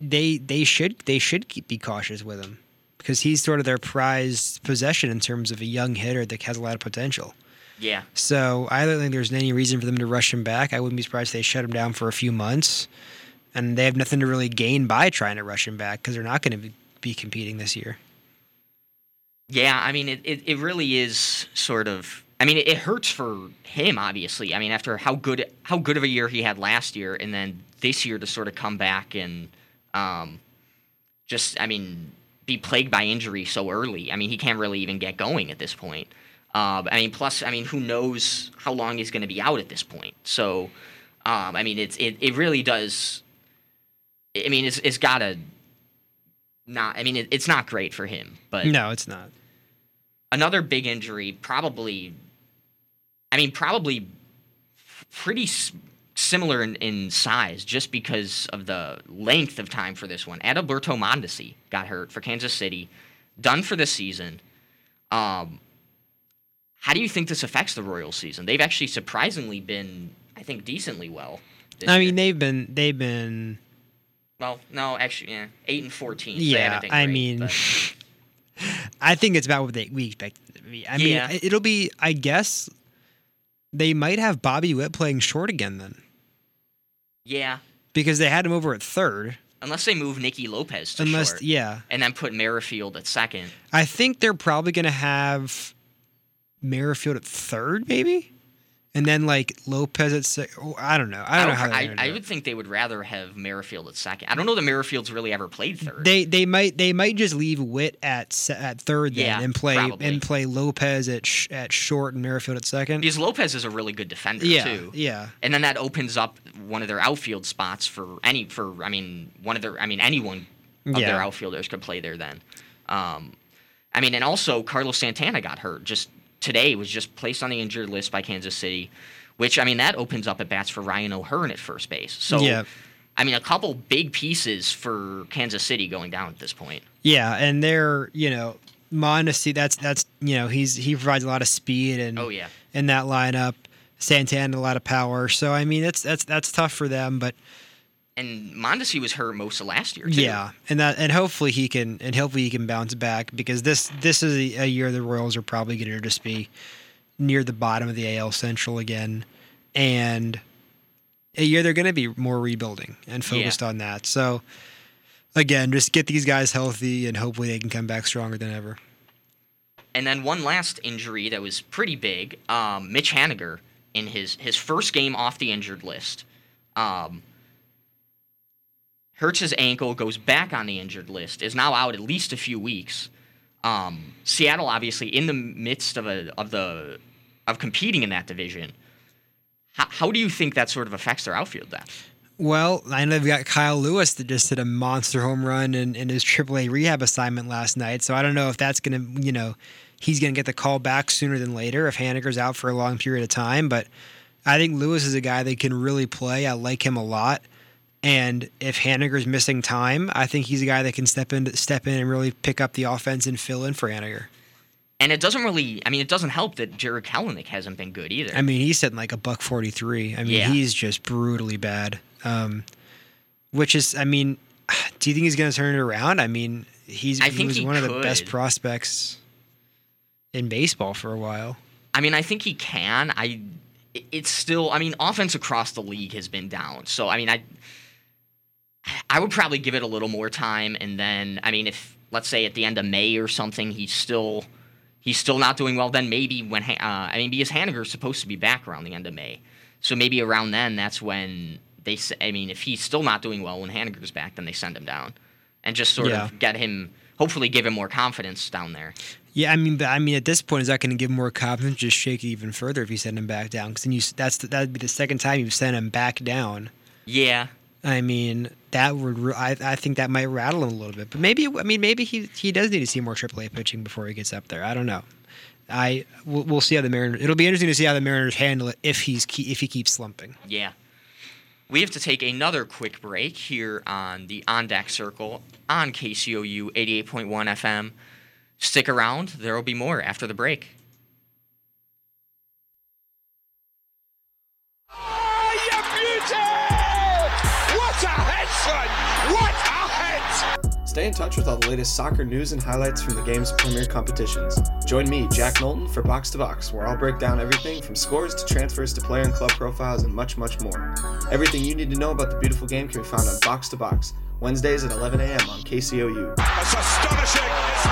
they, they should they should keep, be cautious with him because he's sort of their prized possession in terms of a young hitter that has a lot of potential. Yeah. So I don't think there's any reason for them to rush him back. I wouldn't be surprised if they shut him down for a few months, and they have nothing to really gain by trying to rush him back because they're not going to be, competing this year. Yeah, I mean, it, it, it really is sort of. I mean, it, it hurts for him, obviously. I mean, after how good how good of a year he had last year, and then this year to sort of come back and um, just, I mean, be plagued by injury so early. I mean, he can't really even get going at this point. Uh, I mean, plus, I mean, who knows how long he's going to be out at this point? So, um, I mean, it's it, it really does. I mean, it's it's gotta not. I mean, it, it's not great for him, but no, it's not. another big injury, probably. I mean, probably pretty s- similar in, in size, just because of the length of time for this one. Adalberto Mondesi got hurt for Kansas City, done for the season. Um, how do you think this affects the Royals season? They've actually surprisingly been, I think, decently well. I year. mean, they've been they've been well, no, actually, yeah, eight and fourteen. yeah. I great, mean, but- I think it's about what they, we expected it to be. I mean, Yeah. it- it'll be. I guess they might have Bobby Witt playing short again then yeah, because they had him over at third. unless they move Nicky Lopez to Unless, short. yeah, and then put Merrifield at second. I think they're probably going to have Merrifield at third, maybe, and then like Lopez at six. Oh, I don't know. I don't, know how I, they're I would think they would rather have Merrifield at second. I don't know that Merrifield's really ever played third. They they might they might just leave Witt at at third then Yeah, and play probably. and play Lopez at sh- at short and Merrifield at second. because Lopez is a really good defender Yeah, too. yeah. And then that opens up one of their outfield spots for any for I mean one of their I mean anyone of Yeah. their outfielders could play there then. Um, I mean and also Carlos Santana got hurt just today was just placed on the injured list by Kansas City, which I mean that opens up at bats for Ryan O'Hearn at first base. So Yeah. I mean a couple big pieces for Kansas City going down at this point. Yeah, and they're you know Mondesi. That's that's you know he's he provides a lot of speed and Oh, yeah. in that lineup. Santana a lot of power. So I mean that's that's that's tough for them, but And Mondesi was hurt most of last year too. yeah, and that and hopefully he can and hopefully he can bounce back because this this is a, year the Royals are probably going to just be near the bottom of the AL Central again, and a year they're going to be more rebuilding and focused on that. So again, just get these guys healthy and hopefully they can come back stronger than ever. And then one last injury that was pretty big. Um, Mitch Haniger in his his first game off the injured list, um, hurts his ankle, goes back on the injured list, is now out at least a few weeks. Um, Seattle obviously in the midst of a of the of competing in that division. How, how do you think that sort of affects their outfield then? Well, I know they've got Kyle Lewis that just hit a monster home run in, in his AAA rehab assignment last night. So I don't know if that's going to, you know, he's going to get the call back sooner than later if Haniger's out for a long period of time. But I think Lewis is a guy that can really play. I like him a lot. And if Haniger's missing time, I think he's a guy that can step in, step in and really pick up the offense and fill in for Haniger. And it doesn't really, I mean, it doesn't help that Jarred Kelenic hasn't been good either. I mean, he's sitting like a buck 43. I mean, Yeah. he's just brutally bad. Um, which is, I mean, do you think he's going to turn it around? I mean, he's I he was he one of the best prospects in baseball for a while. I mean, I think he can. I, it's still I mean, offense across the league has been down. So I mean, I I would probably give it a little more time and then I mean, if let's say at the end of May or something he's still he's still not doing well, then maybe when uh, I mean, because Haniger's supposed to be back around the end of May. So maybe around then that's when they I mean, if he's still not doing well when Haniger's back, then they send him down and just sort Yeah. of get him hopefully give him more confidence down there. Yeah, I mean, but I mean, at this point, is that going to give him more confidence? Just shake it even further if you send him back down, because then you that's that'd be the second time you've sent him back down. Yeah. I mean, that would I I think that might rattle him a little bit. But maybe I mean maybe he he does need to see more AAA pitching before he gets up there. I don't know. I we'll, we'll see how the Mariners. It'll be interesting to see how the Mariners handle it if he's if he keeps slumping. Yeah. We have to take another quick break here on the On Deck Circle on KCOU 88.1 FM. Stick around, there will be more after the break. Stay in touch with all the latest soccer news and highlights from the game's premier competitions. Join me, Jack Knowlton, for Box to Box, where I'll break down everything from scores to transfers to player and club profiles and much, much more. Everything you need to know about the beautiful game can be found on Box to Box, Wednesdays at 11 a.m. on KCOU. That's astonishing!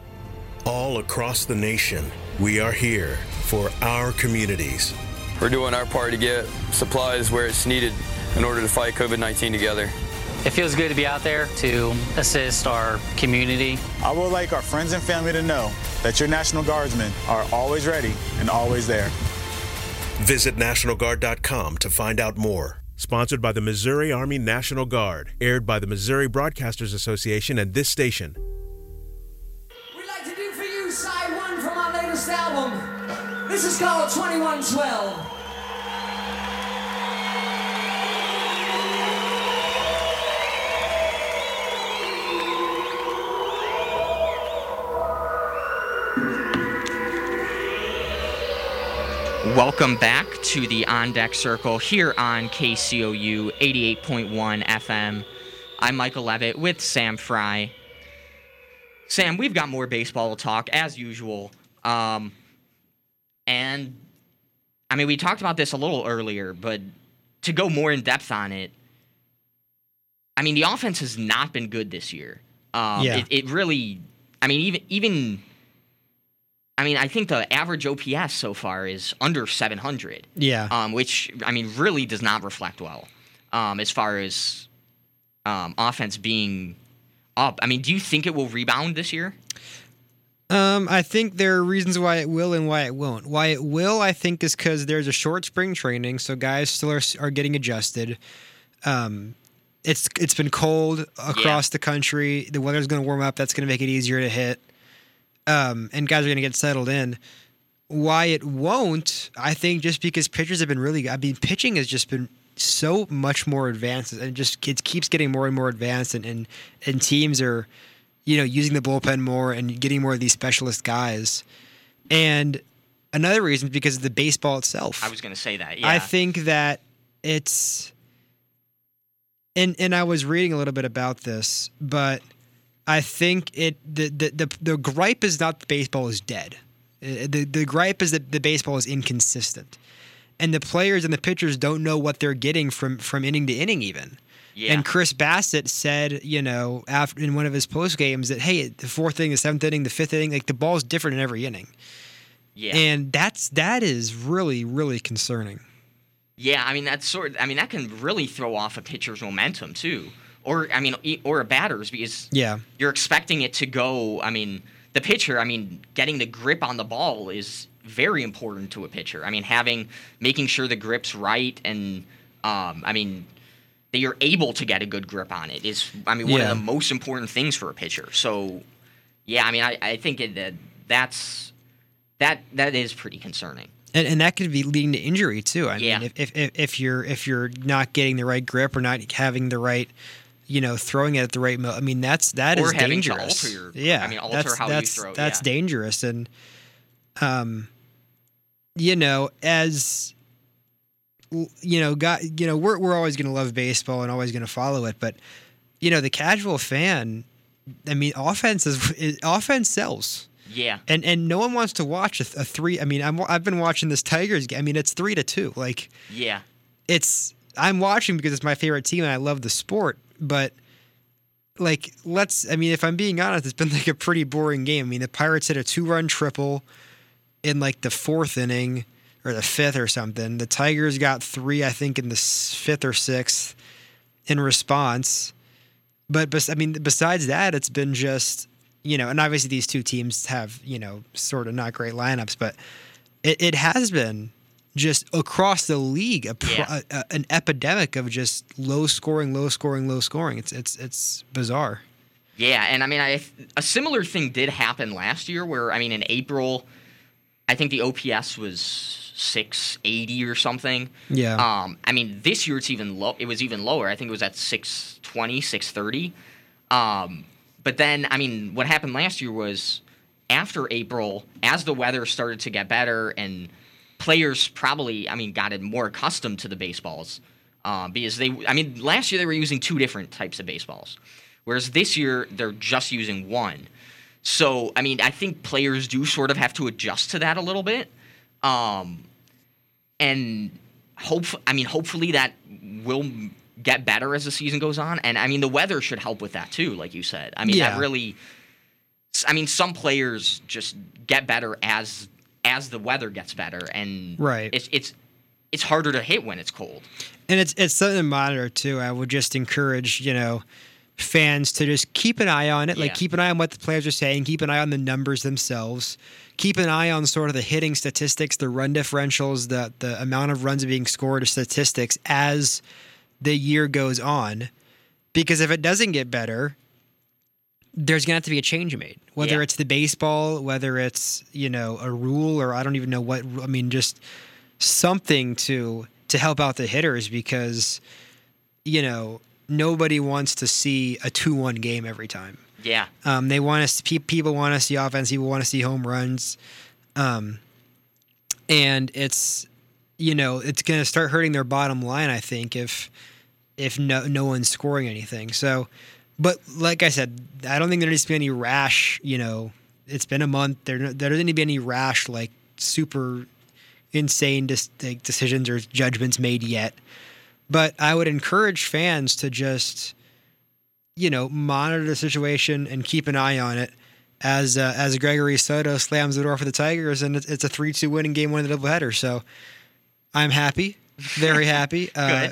All across the nation, we are here for our communities. We're doing our part to get supplies where it's needed in order to fight COVID 19 together. It feels good to be out there to assist our community. I would like our friends and family to know that your National Guardsmen are always ready and always there. Visit NationalGuard.com to find out more. Sponsored by the Missouri Army National Guard, aired by the Missouri Broadcasters Association and this station. Latest album. This is called 2112. Welcome back to the On Deck Circle here on KCOU 88.1 FM. I'm Michael Levitt with Sam Fry. Sam, we've got more baseball talk as usual. Um, and I mean, we talked about this a little earlier, but to go more in depth on it, I mean, the offense has not been good this year. Um, Yeah. it, it really, I mean, even even, I mean, I think the average OPS so far is under 700. Yeah. Um, which I mean, really does not reflect well, um, as far as um, offense being up. I mean, do you think it will rebound this year? Um, I think there are reasons why it will and why it won't. Why it will, I think, is because there's a short spring training, so guys still are, are getting adjusted. Um, it's it's been cold across the country. The weather's going to warm up. That's going to make it easier to hit. Um, and guys are going to get settled in. Why it won't, I think, just because pitchers have been really. I mean, pitching has just been so much more advanced, and just it keeps getting more and more advanced, and and, and teams are you know, using the bullpen more and getting more of these specialist guys. And another reason is because of the baseball itself. I was going to say that. Yeah. I think that it's and and I was reading a little bit about this, but I think it the the the, the gripe is not baseball is dead. Uh, The the gripe is that the baseball is inconsistent. And the players and the pitchers don't know what they're getting from from inning to inning even. Yeah. And Chris Bassitt said, you know, after in one of his post games that hey, the fourth inning, the seventh inning, the fifth inning, like the ball's different in every inning. Yeah. And that's that is really really concerning. Yeah, I mean that's sort. I mean that can really throw off a pitcher's momentum too, or I mean, or a batter's because Yeah. you're expecting it to go. I mean, the pitcher. I mean, getting the grip on the ball is very important to a pitcher. I mean, having making sure the grip's right and um, I mean that you're able to get a good grip on it is. I mean, one Yeah. of the most important things for a pitcher. So, yeah, I mean, I, I think that that's that that is pretty concerning. And, and that could be leading to injury too. I Yeah. mean, if, if, if, you're if you're not getting the right grip or not having the right, you know, throwing it at the right mo, I mean, that's that is Or to dangerous. your- yeah, I mean, alter that's, how you that's, throw, That's yeah. dangerous, and um, you know, as you know, got you know, we're we're always going to love baseball and always going to follow it, but you know, the casual fan, I mean, offense is, is offense sells. Yeah. And and no one wants to watch a, a three. I mean, I'm I've been watching this Tigers game. I mean, it's three to two. Like Yeah. it's I'm watching because it's my favorite team and I love the sport. But like, let's. I mean, if I'm being honest, it's been like a pretty boring game. I mean, the Pirates hit a two run triple in like the fourth inning or the fifth or something. The Tigers got three, I think, in the fifth or sixth in response. But bes- I mean, besides that, it's been just you know, and obviously these two teams have you know sort of not great lineups, but it, it has been just across the league a, Yeah. a, a- an epidemic of just low scoring, low scoring, low scoring. It's it's it's bizarre. Yeah, and I mean, I a similar thing did happen last year, where I mean, in April, I think the OPS was 680 or something. Yeah. Um, I mean, this year it's even low. It was even lower. I think it was at 620, 630. Um, but then, I mean, what happened last year was after April, as the weather started to get better and players probably, I mean, got more accustomed to the baseballs um, because they, I mean, last year they were using two different types of baseballs, whereas this year they're just using one. So, I mean, I think players do sort of have to adjust to that a little bit. Um, and hope, I mean, hopefully that will get better as the season goes on. And I mean, the weather should help with that too, like you said. I mean, Yeah. that really, I mean, some players just get better as as the weather gets better, and Right. it's it's it's harder to hit when it's cold. And it's it's something to monitor too. I would just encourage you know fans to just keep an eye on it. Like keep an eye on what the players are saying. Keep an eye on the numbers themselves. Keep an eye on sort of the hitting statistics, the run differentials, the the amount of runs being scored, statistics as the year goes on. Because if it doesn't get better, there's gonna have to be a change made. Whether Yeah. it's the baseball, whether it's you know a rule, or I don't even know what. I mean, just something to to help out the hitters because you know nobody wants to see a two-one game every time. Yeah. Um, they want us. Pe- people want to see offense. People want to see home runs. Um, and it's you know it's going to start hurting their bottom line. I think if if no no one's scoring anything. So, but like I said, I don't think there needs to be any rash. You know, it's been a month. There there doesn't need to be any rash like super insane dis- like, decisions or judgments made yet. But I would encourage fans to just you know monitor the situation and keep an eye on it as uh, as Gregory Soto slams the door for the Tigers, and it's, it's a three two win in game one of the doubleheader. So I'm happy, very happy. uh,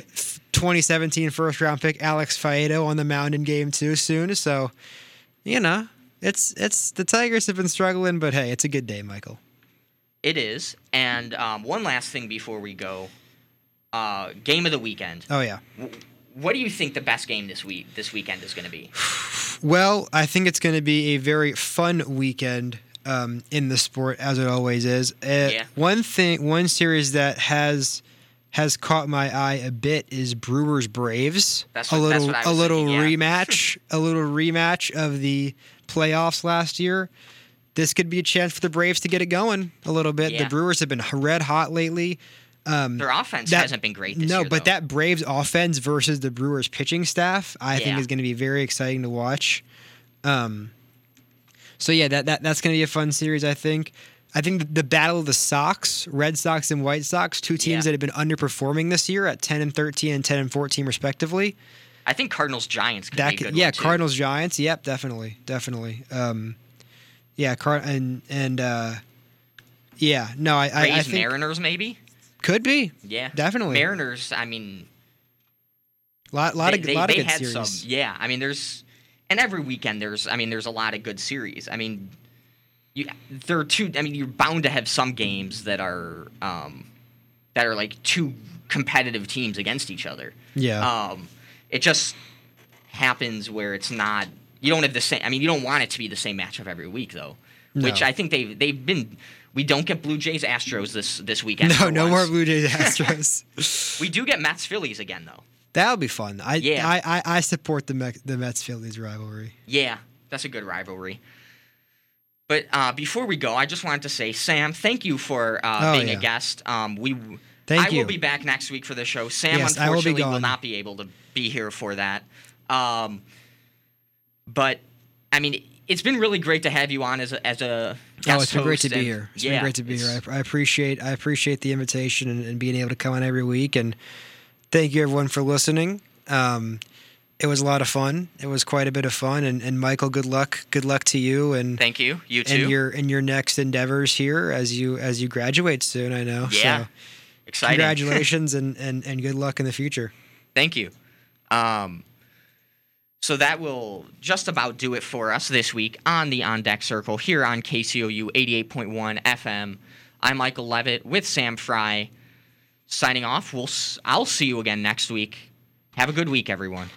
2017 first round pick Alex Faedo on the mound in game two soon. So you know it's it's the Tigers have been struggling, but hey, it's a good day, Michael. It is. And um, one last thing before we go. Uh, game of the weekend. Oh yeah. What do you think the best game this week this weekend is going to be? Well, I think it's going to be a very fun weekend um, in the sport, as it always is. Uh, Yeah. One thing, one series that has has caught my eye a bit is Brewers Braves. That's a what- that's little, a little thinking, rematch, a little rematch of the playoffs last year. This could be a chance for the Braves to get it going a little bit. Yeah. The Brewers have been red hot lately. Um, Their offense that- hasn't been great this no, year. but that Braves offense versus the Brewers pitching staff, I think is going to be very exciting to watch. Um, so yeah, that, that that's going to be a fun series. I think. I think the, battle of the Sox, Red Sox and White Sox, two teams that have been underperforming this year at ten and thirteen and ten and fourteen respectively. I think Cardinals Giants could That be a could- good yeah. Cardinals Giants. Yep, definitely, definitely. Um, yeah, and and uh, yeah, no, I I, I think Mariners maybe. Could be. Yeah, definitely. Mariners. I mean, lot lot they, of they, lot of they good had series. some. Yeah, I mean, there's and every weekend there's. I mean, there's a lot of good series. I mean, you there are two. I mean, you're bound to have some games that are um, that are like two competitive teams against each other. Yeah. Um, it just happens where it's not. You don't have the same. I mean, you don't want it to be the same matchup every week, though. Which I think they've they've been. We don't get Blue Jays Astros this this weekend. No, no once. more Blue Jays Astros. We do get Mets Phillies again, though. That'll be fun. I Yeah. I, I, I support the Met, the Mets Phillies rivalry. Yeah, that's a good rivalry. But uh, before we go, I just wanted to say, Sam, thank you for uh, Oh, being yeah. a guest. Um, we, Thank I you. will be back next week for the show. Sam, Yes, I will unfortunately, will, not be able to be here for that. Um, but I mean, it's been really great to have you on as a, as a guest oh, it's been great to host, be here. It's yeah, been great to be here. I, I appreciate I appreciate the invitation and, and being able to come on every week. And thank you everyone for listening. Um, it was a lot of fun. It was quite a bit of fun. And, and Michael, good luck. Good luck to you. And Thank you. You too. And your and your next endeavors here as you as you graduate soon. I know. Yeah. So Exciting. Congratulations and, and and good luck in the future. Thank you. Um, so that will just about do it for us this week on the On Deck Circle here on KCOU 88.1 FM. I'm Michael Levitt with Sam Fry. Signing off. We'll I'll see you again next week. Have a good week, everyone.